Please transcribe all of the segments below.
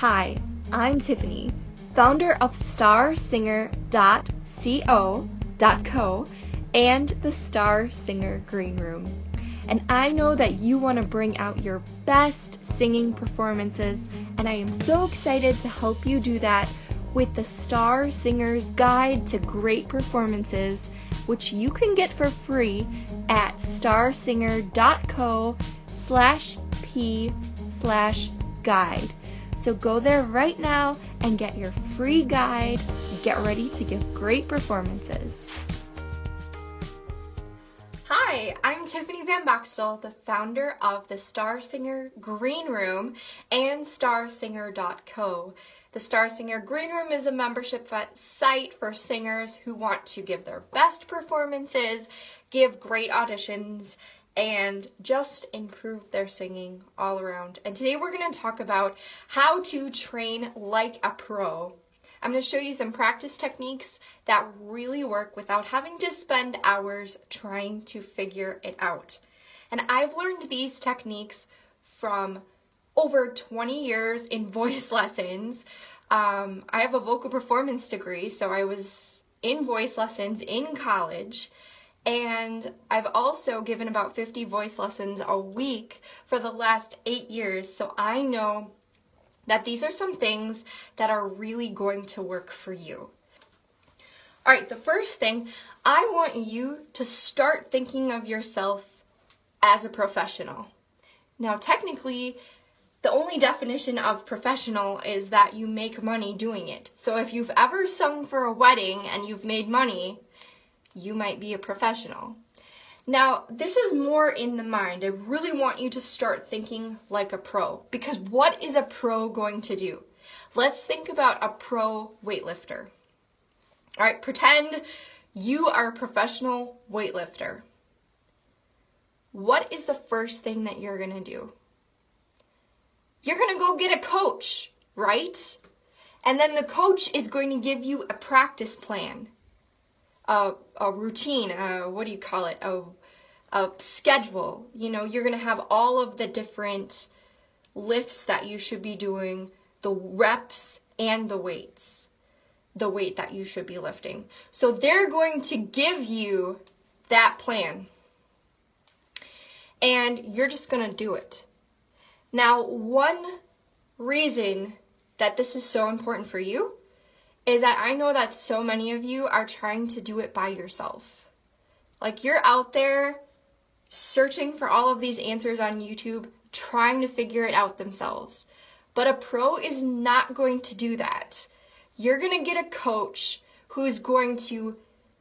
Hi, I'm Tiffany, founder of StarSinger.co.co and the Star Singer Green Room. And I know that you want to bring out your best singing performances, and I am so excited to help you do that with the Star Singer's Guide to Great Performances, which you can get for free at starsinger.co slash p slash guide. So go there right now and get your free guide. Get ready to give great performances. Hi, I'm Tiffany Van Boxtel, the founder of the Star Singer Green Room and starsinger.co. The Star Singer Green Room is a membership site for singers who want to give their best performances, give great auditions, and just improve their singing all around. And today we're going to talk about how to train like a pro. I'm going to show you some practice techniques that really work without having to spend hours trying to figure it out. And I've learned these techniques from over 20 years in voice lessons. Um, I have a vocal performance degree, so I was in voice lessons in college. And I've also given about 50 voice lessons a week for the last eight years. So I know that these are some things that are really going to work for you. All right, the first thing, I want you to start thinking of yourself as a professional. Now, technically, the only definition of professional is that you make money doing it. So if you've ever sung for a wedding and you've made money, you might be a professional. Now, this is more in the mind. I really want you to start thinking like a pro because what is a pro going to do? Let's think about a pro weightlifter. All right, pretend you are a professional weightlifter. What is the first thing that you're going to do? You're going to go get a coach, right? And then the coach is going to give you a practice plan a, a routine, a, what do you call it, a, a schedule. You know, you're going to have all of the different lifts that you should be doing, the reps and the weights, the weight that you should be lifting. So they're going to give you that plan. And you're just going to do it. Now, one reason that this is so important for you is that I know that so many of you are trying to do it by yourself. Like you're out there searching for all of these answers on YouTube, trying to figure it out themselves. But a pro is not going to do that. You're going to get a coach who's going to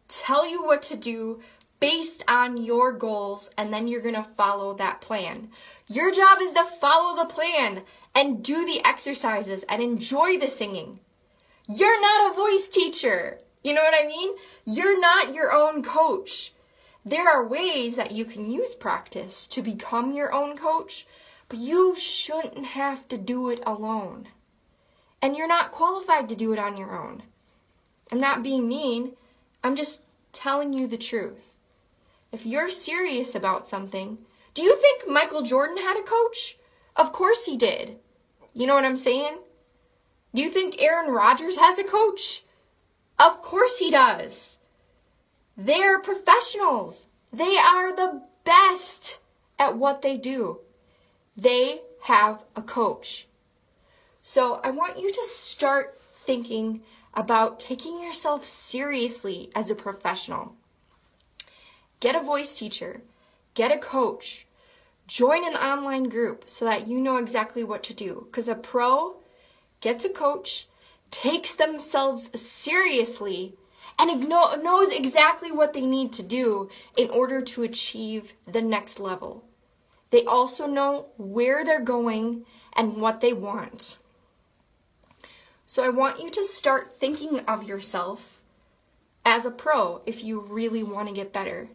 tell you what to do based on your goals, and then you're going to follow that plan. Your job is to follow the plan and do the exercises and enjoy the singing. You're not a voice teacher. You know what I mean? You're not your own coach. There are ways that you can use practice to become your own coach, but you shouldn't have to do it alone. And you're not qualified to do it on your own. I'm not being mean, I'm just telling you the truth. If you're serious about something, do you think Michael Jordan had a coach? Of course he did. You know what I'm saying? Do you think Aaron Rodgers has a coach? Of course he does. They're professionals. They are the best at what they do. They have a coach. So I want you to start thinking about taking yourself seriously as a professional. Get a voice teacher, get a coach, join an online group so that you know exactly what to do. Because a pro gets a coach, takes themselves seriously, and knows exactly what they need to do in order to achieve the next level. They also know where they're going and what they want. So I want you to start thinking of yourself as a pro if you really want to get better.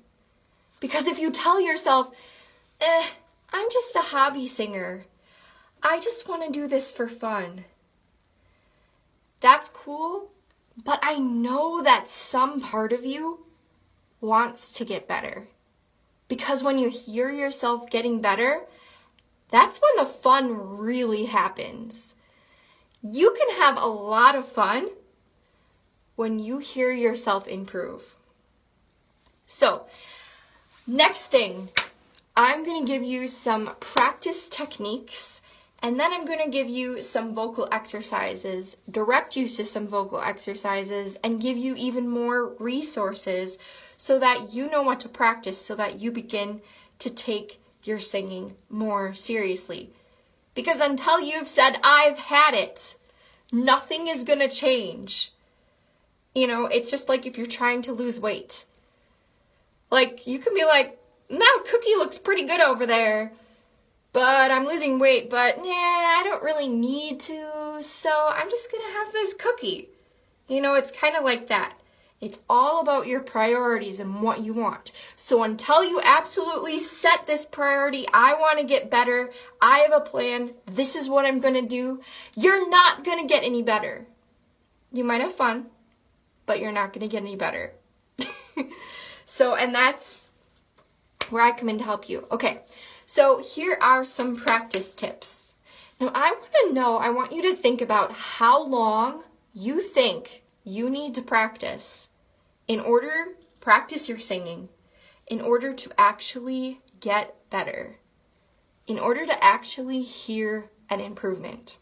Because if you tell yourself, eh, I'm just a hobby singer, I just want to do this for fun, that's cool, but I know that some part of you wants to get better. Because when you hear yourself getting better, that's when the fun really happens. you can have a lot of fun when you hear yourself improve. So, next thing, I'm going to give you some practice techniques and then I'm going to give you some vocal exercises, direct you to some vocal exercises, and give you even more resources so that you know what to practice so that you begin to take your singing more seriously. Because until you've said, I've had it, nothing is going to change. You know, it's just like if you're trying to lose weight. Like, you can be like, that cookie looks pretty good over there, but I'm losing weight, but yeah, I don't really need to, so I'm just gonna have this cookie. You know, it's kind of like that. It's all about your priorities and what you want. So until you absolutely set this priority, I want to get better, I have a plan, this is what I'm going to do, you're not going to get any better. You might have fun, but you're not going to get any better. so, and that's where I come in to help you. Okay, so here are some practice tips. Now, I want to know, I want you to think about how long you think you need to practice in order practice your singing in order to actually get better in order to actually hear an improvement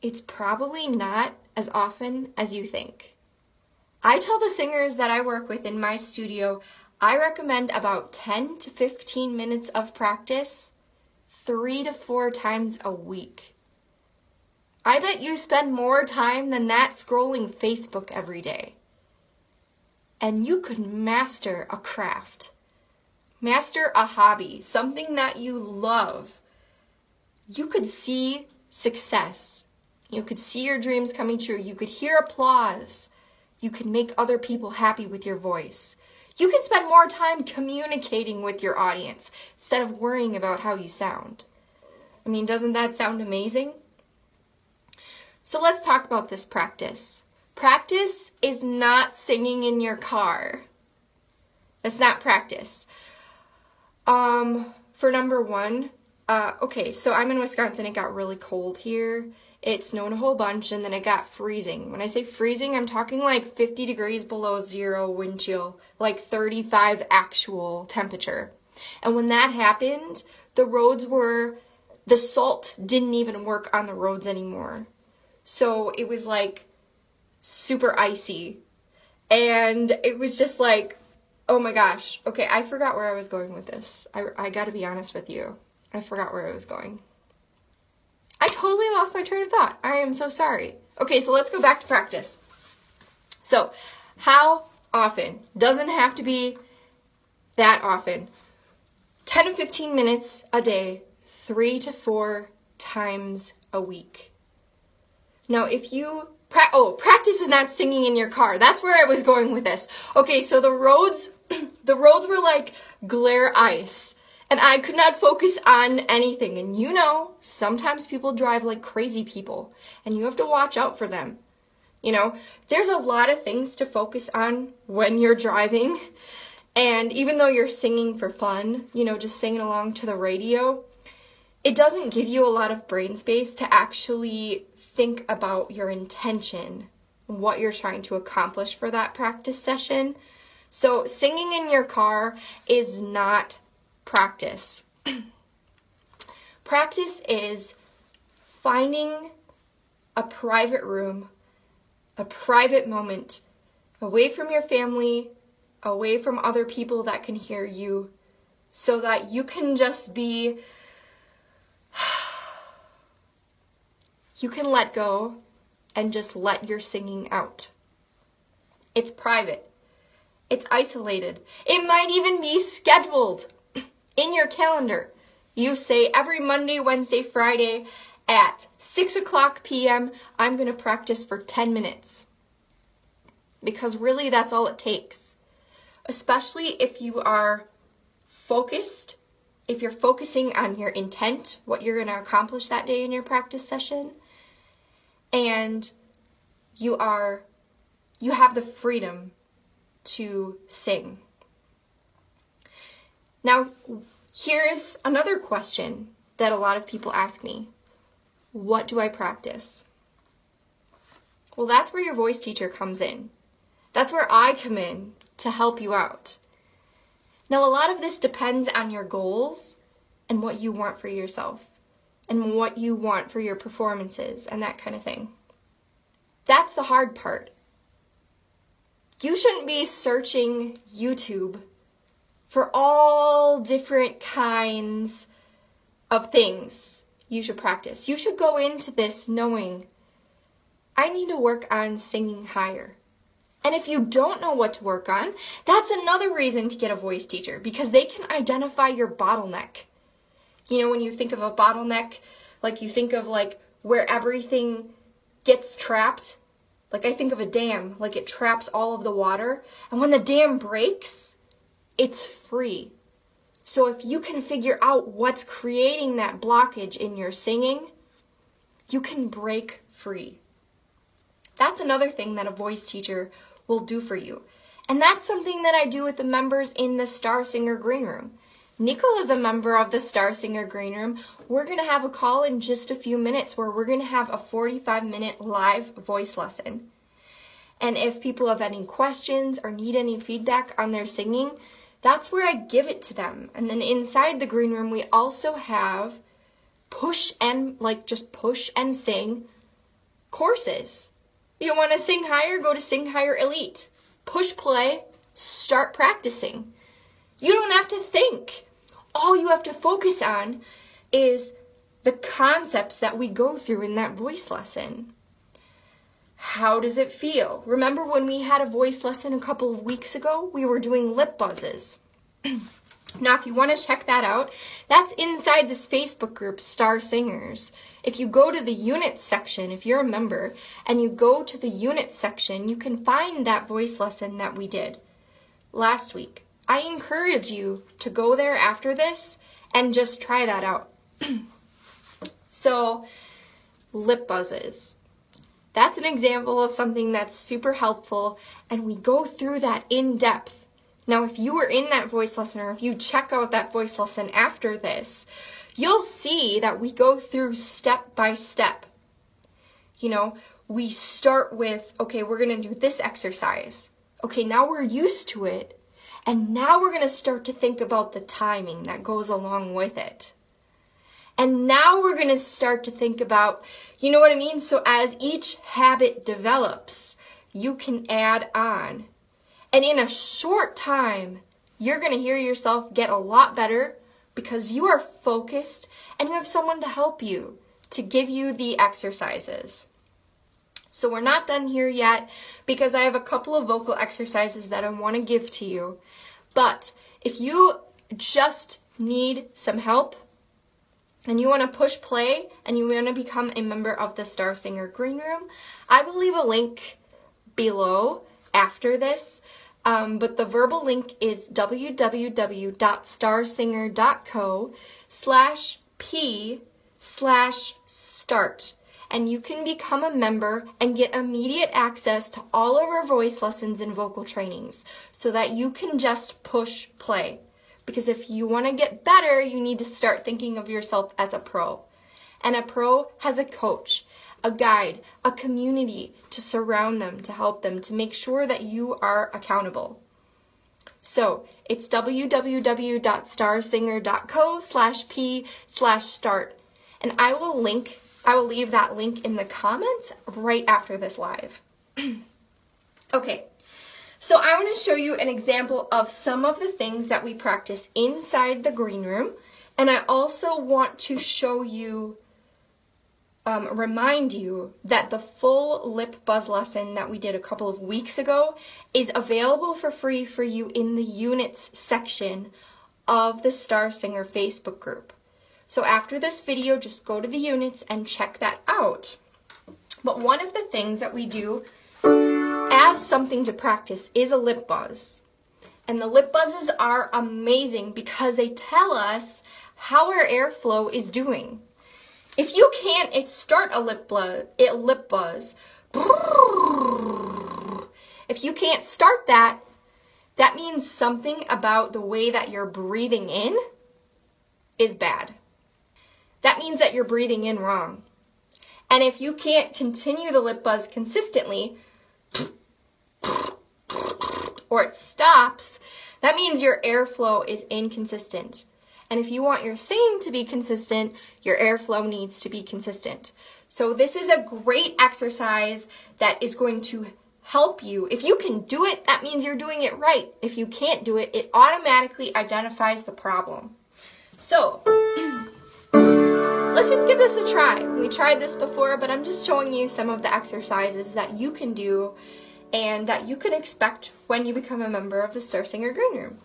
it's probably not as often as you think i tell the singers that i work with in my studio i recommend about 10 to 15 minutes of practice 3 to 4 times a week I bet you spend more time than that scrolling Facebook every day. And you could master a craft, master a hobby, something that you love. You could see success. You could see your dreams coming true. You could hear applause. You could make other people happy with your voice. You can spend more time communicating with your audience instead of worrying about how you sound. I mean, doesn't that sound amazing? So let's talk about this practice. Practice is not singing in your car. That's not practice. Um, for number one, uh, okay, so I'm in Wisconsin. It got really cold here. It snowed a whole bunch and then it got freezing. When I say freezing, I'm talking like 50 degrees below zero wind chill, like 35 actual temperature. And when that happened, the roads were, the salt didn't even work on the roads anymore. So it was like super icy. And it was just like, oh my gosh. Okay, I forgot where I was going with this. I, I gotta be honest with you. I forgot where I was going. I totally lost my train of thought. I am so sorry. Okay, so let's go back to practice. So, how often? Doesn't have to be that often. 10 to 15 minutes a day, three to four times a week. Now, if you pra- oh, practice is not singing in your car. That's where I was going with this. Okay, so the roads the roads were like glare ice. And I could not focus on anything. And you know, sometimes people drive like crazy people, and you have to watch out for them. You know, there's a lot of things to focus on when you're driving. And even though you're singing for fun, you know, just singing along to the radio, it doesn't give you a lot of brain space to actually think about your intention, what you're trying to accomplish for that practice session. So, singing in your car is not practice. practice is finding a private room, a private moment, away from your family, away from other people that can hear you, so that you can just be you can let go and just let your singing out. It's private. It's isolated. It might even be scheduled in your calendar. You say every Monday, Wednesday, Friday at 6 o'clock p.m., I'm going to practice for 10 minutes. Because really, that's all it takes. Especially if you are focused, if you're focusing on your intent, what you're going to accomplish that day in your practice session, and you are you have the freedom to sing. Now, here's another question that a lot of people ask me. What do I practice? Well, that's where your voice teacher comes in. That's where I come in to help you out. Now, a lot of this depends on your goals and what you want for yourself and what you want for your performances and that kind of thing. That's the hard part. You shouldn't be searching YouTube for all different kinds of things you should practice. You should go into this knowing I need to work on singing higher. And if you don't know what to work on, that's another reason to get a voice teacher because they can identify your bottleneck. You know, when you think of a bottleneck, like you think of like where everything gets trapped. Like I think of a dam, like it traps all of the water. And when the dam breaks, it's free. So if you can figure out what's creating that blockage in your singing, you can break free. That's another thing that a voice teacher will do for you. And that's something that I do with the members in the Star Singer Green Room. Nicole is a member of the Star Singer Green Room. We're going to have a call in just a few minutes where we're going to have a 45 minute live voice lesson. And if people have any questions or need any feedback on their singing, that's where I give it to them. And then inside the green room, we also have push and like just push and sing courses. You want to sing higher? Go to Sing Higher Elite. Push play, start practicing. You don't have to think. All you have to focus on is the concepts that we go through in that voice lesson. How does it feel? Remember when we had a voice lesson a couple of weeks ago? We were doing lip buzzes. now, if you want to check that out, that's inside this Facebook group, Star Singers. If you go to the unit section, if you're a member, and you go to the unit section, you can find that voice lesson that we did last week. I encourage you to go there after this and just try that out. so, lip buzzes. That's an example of something that's super helpful, and we go through that in depth. Now, if you were in that voice lesson or if you check out that voice lesson after this, you'll see that we go through step by step. You know, we start with, okay, we're to do this exercise. Okay, now we're used to it. And now we're to start to think about the timing that goes along with it. And now we're going to start to think about, you know what I mean? So as each habit develops, you can add on. And in a short time, you're going to hear yourself get a lot better because you are focused and you have someone to help you to give you the exercises. So we're not done here yet because I have a couple of vocal exercises that I want to give to you. But if you just need some help, and you want to push play and you want to become a member of the Star Singer Green Room, I will leave a link below after this. Um, but the verbal link is www.starsinger.co slash p slash start. And you can become a member and get immediate access to all of our voice lessons and vocal trainings so that you can just push play. Because if you want to get better, you need to start thinking of yourself as a pro. And a pro has a coach, a guide, a community to surround them, to help them, to make sure that you are accountable. So it's www.starsinger.co slash p slash start. And I will link, I will leave that link in the comments right after this live. okay, so I want to show you an example of some of the things that we practice inside the green room. And I also want to show you, um, remind you that the full lip buzz lesson that we did a couple of weeks ago is available for free for you in the units section of the Star Singer Facebook group. So after this video, just go to the units and check that out. But one of the things that we do as something to practice is a lip buzz. And the lip buzzes are amazing because they tell us how our airflow is doing. If you can't start a lip, buzz, a lip buzz, if you can't start that, that means something about the way that you're breathing in is bad. That means that you're breathing in wrong. And if you can't continue the lip buzz consistently, or it stops, that means your airflow is inconsistent. And if you want your singing to be consistent, your airflow needs to be consistent. So this is a great exercise that is going to help you. If you can do it, that means you're doing it right. If you can't do it, it automatically identifies the problem. So, let's just give this a try. We tried this before, but I'm just showing you some of the exercises that you can do and that you can expect when you become a member of the Star Singer Green Room.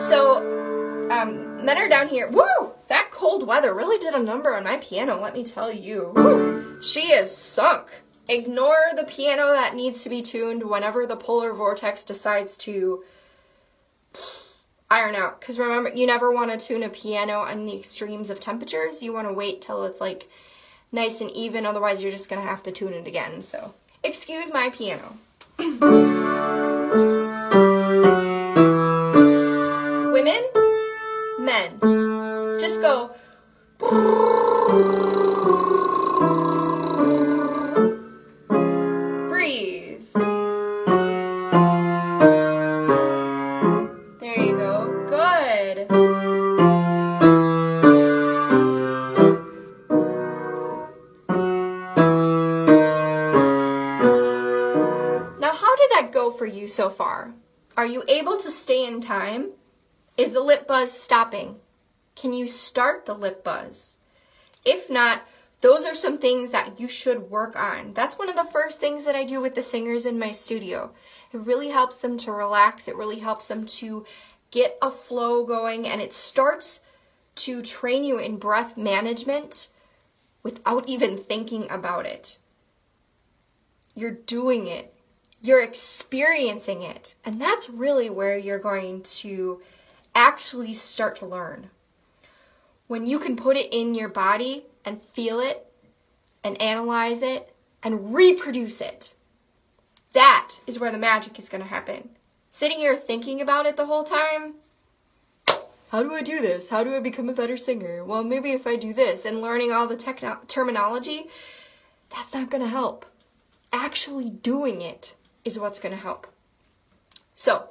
So, um, men are down here. Woo! That cold weather really did a number on my piano, let me tell you. Woo! She is sunk. Ignore the piano that needs to be tuned whenever the polar vortex decides to iron out. Because remember, you never want to tune a piano on the extremes of temperatures. You want to wait till it's like nice and even, otherwise, you're just going to have to tune it again. So, excuse my piano. Women, men, just go. Far? Are you able to stay in time? Is the lip buzz stopping? Can you start the lip buzz? If not, those are some things that you should work on. That's one of the first things that I do with the singers in my studio. It really helps them to relax, it really helps them to get a flow going, and it starts to train you in breath management without even thinking about it. You're doing it, you're experiencing it, and that's really where you're going to actually start to learn. When you can put it in your body and feel it and analyze it and reproduce it, that is where the magic is going to happen. Sitting here thinking about it the whole time, how do I do this? How do I become a better singer? Well, maybe if I do this and learning all the techno- terminology, that's not going to help. Actually doing it is what's going to help. So,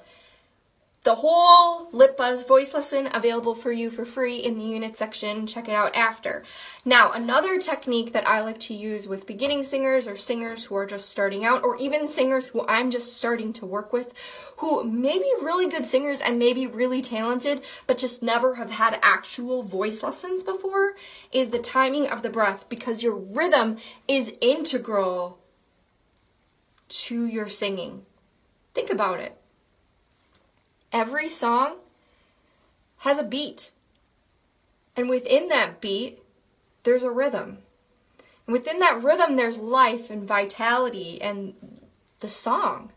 the whole lip buzz voice lesson available for you for free in the unit section. Check it out after. Now, another technique that I like to use with beginning singers or singers who are just starting out, or even singers who I'm just starting to work with, who may be really good singers and maybe really talented, but just never have had actual voice lessons before, is the timing of the breath because your rhythm is integral to your singing. Think about it every song has a beat. And within that beat, there's a rhythm. And within that rhythm, there's life and vitality and the song.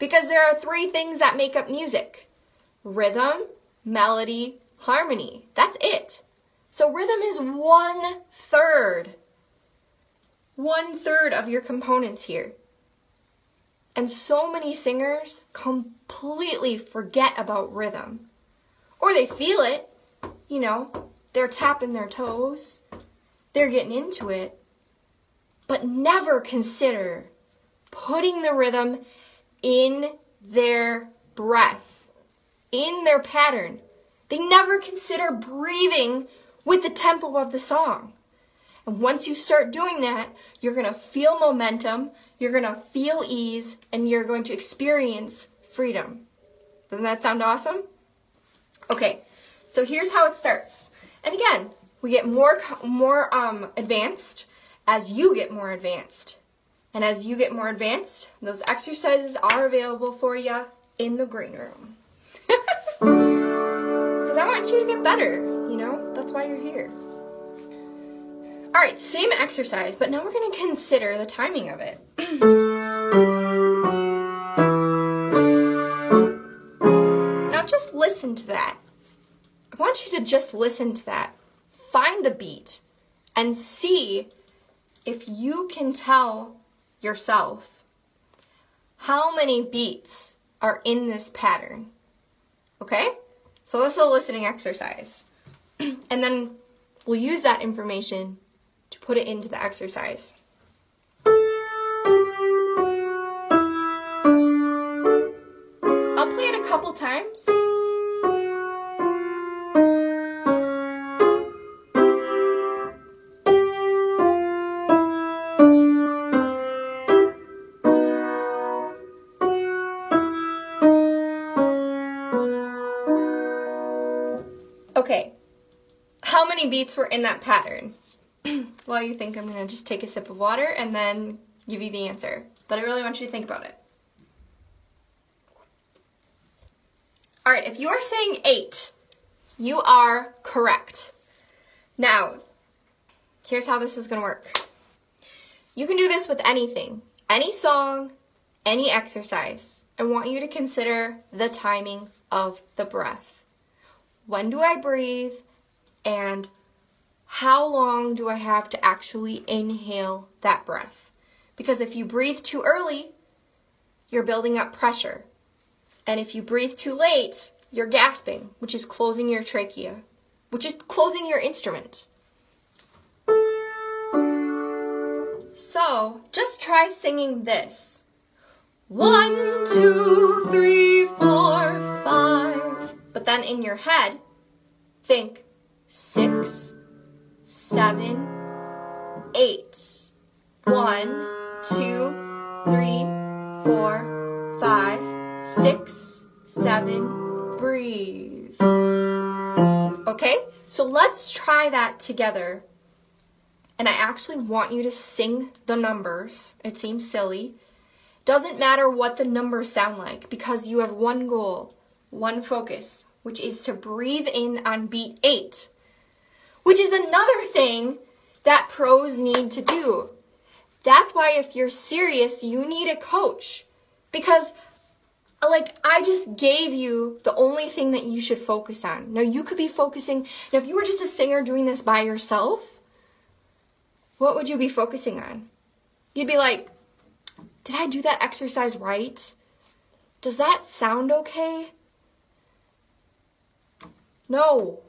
Because there are three things that make up music rhythm, melody, harmony. That's it. So rhythm is one third. One third of your components here. And so many singers completely forget about rhythm. Or they feel it, you know, they're tapping their toes, they're getting into it, but never consider putting the rhythm in their breath, in their pattern. They never consider breathing with the tempo of the song. And once you start doing that, you're going to feel momentum, you're going to feel ease, and you're going to experience freedom. Doesn't that sound awesome? Okay, so here's how it starts. And again, we get more more um, advanced as you get more advanced. And as you get more advanced, those exercises are available for you in the green room. Because I want you to get better, you know? That's why you're here. All right, same exercise, but now we're to consider the timing of it. now just listen to that. I want you to just listen to that. Find the beat and see if you can tell yourself how many beats are in this pattern. Okay? So this is a listening exercise. and then we'll use that information to put it into the exercise. I'll play it a couple times. Okay, how many beats were in that pattern? While you think, I'm to just take a sip of water and then give you the answer. But I really want you to think about it. All right, if you are saying eight, you are correct. Now, here's how this is to work. You can do this with anything, any song, any exercise. I want you to consider the timing of the breath when do I breathe, and how long do I have to actually inhale that breath? Because if you breathe too early, you're building up pressure. And if you breathe too late, you're gasping, which is closing your trachea, which is closing your instrument. So just try singing this. One, two, three, four, five. But then in your head, think six, seven, eight. One, two, three, four, five, six, seven, breathe. Okay? So let's try that together. And I actually want you to sing the numbers. It seems silly. Doesn't matter what the numbers sound like because you have one goal, one focus which is to breathe in on beat eight, which is another thing that pros need to do. That's why if you're serious, you need a coach. Because, like, I just gave you the only thing that you should focus on. Now, you could be focusing, now, if you were just a singer doing this by yourself, what would you be focusing on? You'd be like, did I do that exercise right? Does that sound okay? No.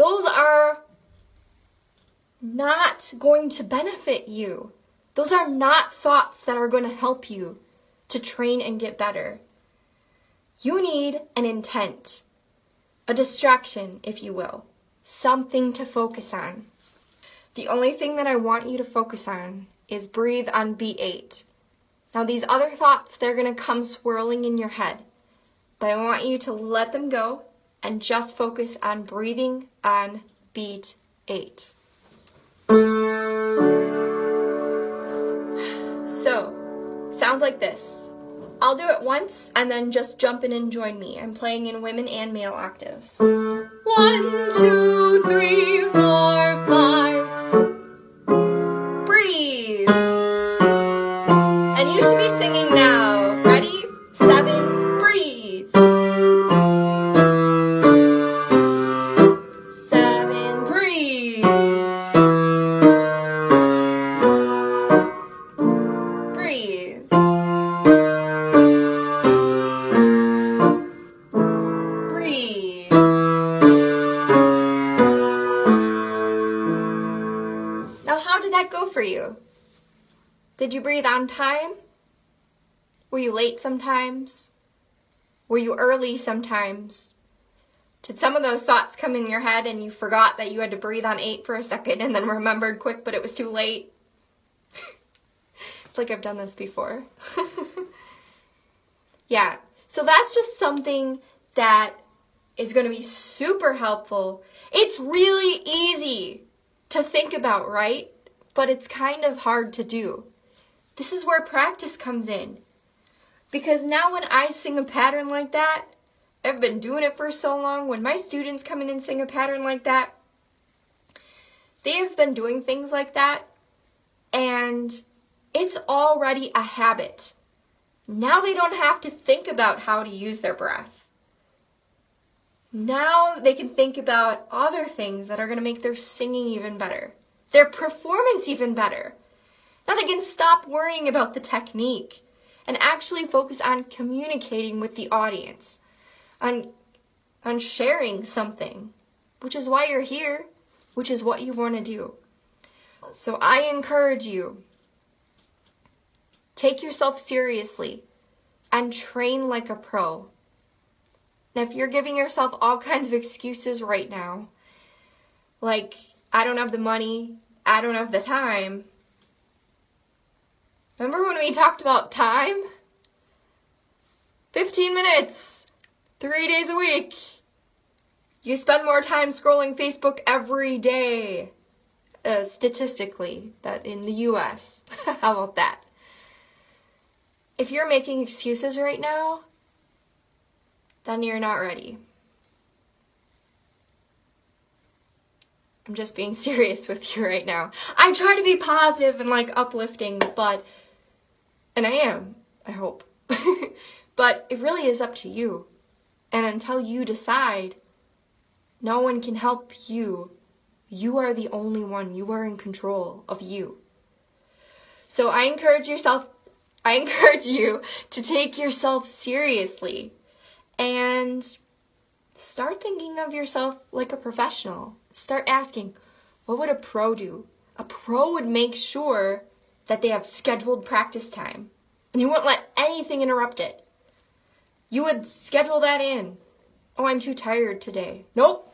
Those are not going to benefit you. Those are not thoughts that are going to help you to train and get better. You need an intent, a distraction, if you will, something to focus on. The only thing that I want you to focus on is breathe on B8. Now, these other thoughts, they're going to come swirling in your head, but I want you to let them go and just focus on breathing on beat eight. So, sounds like this. I'll do it once and then just jump in and join me. I'm playing in women and male octaves. One, two, three, time? Were you late sometimes? Were you early sometimes? Did some of those thoughts come in your head and you forgot that you had to breathe on eight for a second and then remembered quick, but it was too late? it's like I've done this before. yeah, so that's just something that is going to be super helpful. It's really easy to think about, right? but it's kind of hard to do. This is where practice comes in. Because now when I sing a pattern like that, I've been doing it for so long. When my students come in and sing a pattern like that, they have been doing things like that, and it's already a habit. Now they don't have to think about how to use their breath. Now they can think about other things that are going to make their singing even better their performance even better. Now they can stop worrying about the technique and actually focus on communicating with the audience, on, on sharing something, which is why you're here, which is what you want to do. So I encourage you take yourself seriously and train like a pro. Now, if you're giving yourself all kinds of excuses right now, like, I don't have the money, I don't have the time. Remember when we talked about time? 15 minutes, three days a week. You spend more time scrolling Facebook every day, uh, statistically, that in the US. How about that? If you're making excuses right now, then you're not ready. I'm just being serious with you right now. I try to be positive and like uplifting, but, and I am, I hope. but it really is up to you. And until you decide, no one can help you. You are the only one. You are in control of you. So I encourage yourself, I encourage you to take yourself seriously and start thinking of yourself like a professional. Start asking, what would a pro do? A pro would make sure that they have scheduled practice time and you wouldn't let anything interrupt it. You would schedule that in. Oh, I'm too tired today. Nope.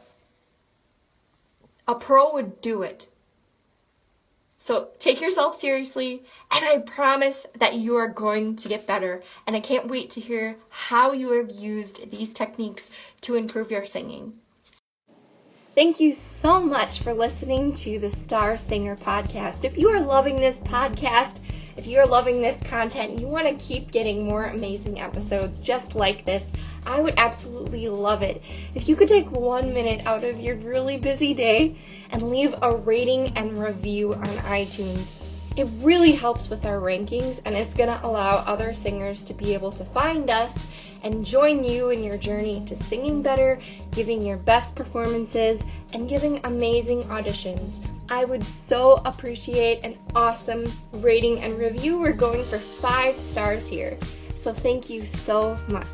A pro would do it. So take yourself seriously, and I promise that you are going to get better. And I can't wait to hear how you have used these techniques to improve your singing. Thank you so much for listening to the Star Singer podcast. If you are loving this podcast, if you're loving this content, you want to keep getting more amazing episodes just like this, I would absolutely love it if you could take one minute out of your really busy day and leave a rating and review on iTunes. It really helps with our rankings and it's going to allow other singers to be able to find us and join you in your journey to singing better, giving your best performances, and giving amazing auditions. I would so appreciate an awesome rating and review. We're going for five stars here. So thank you so much.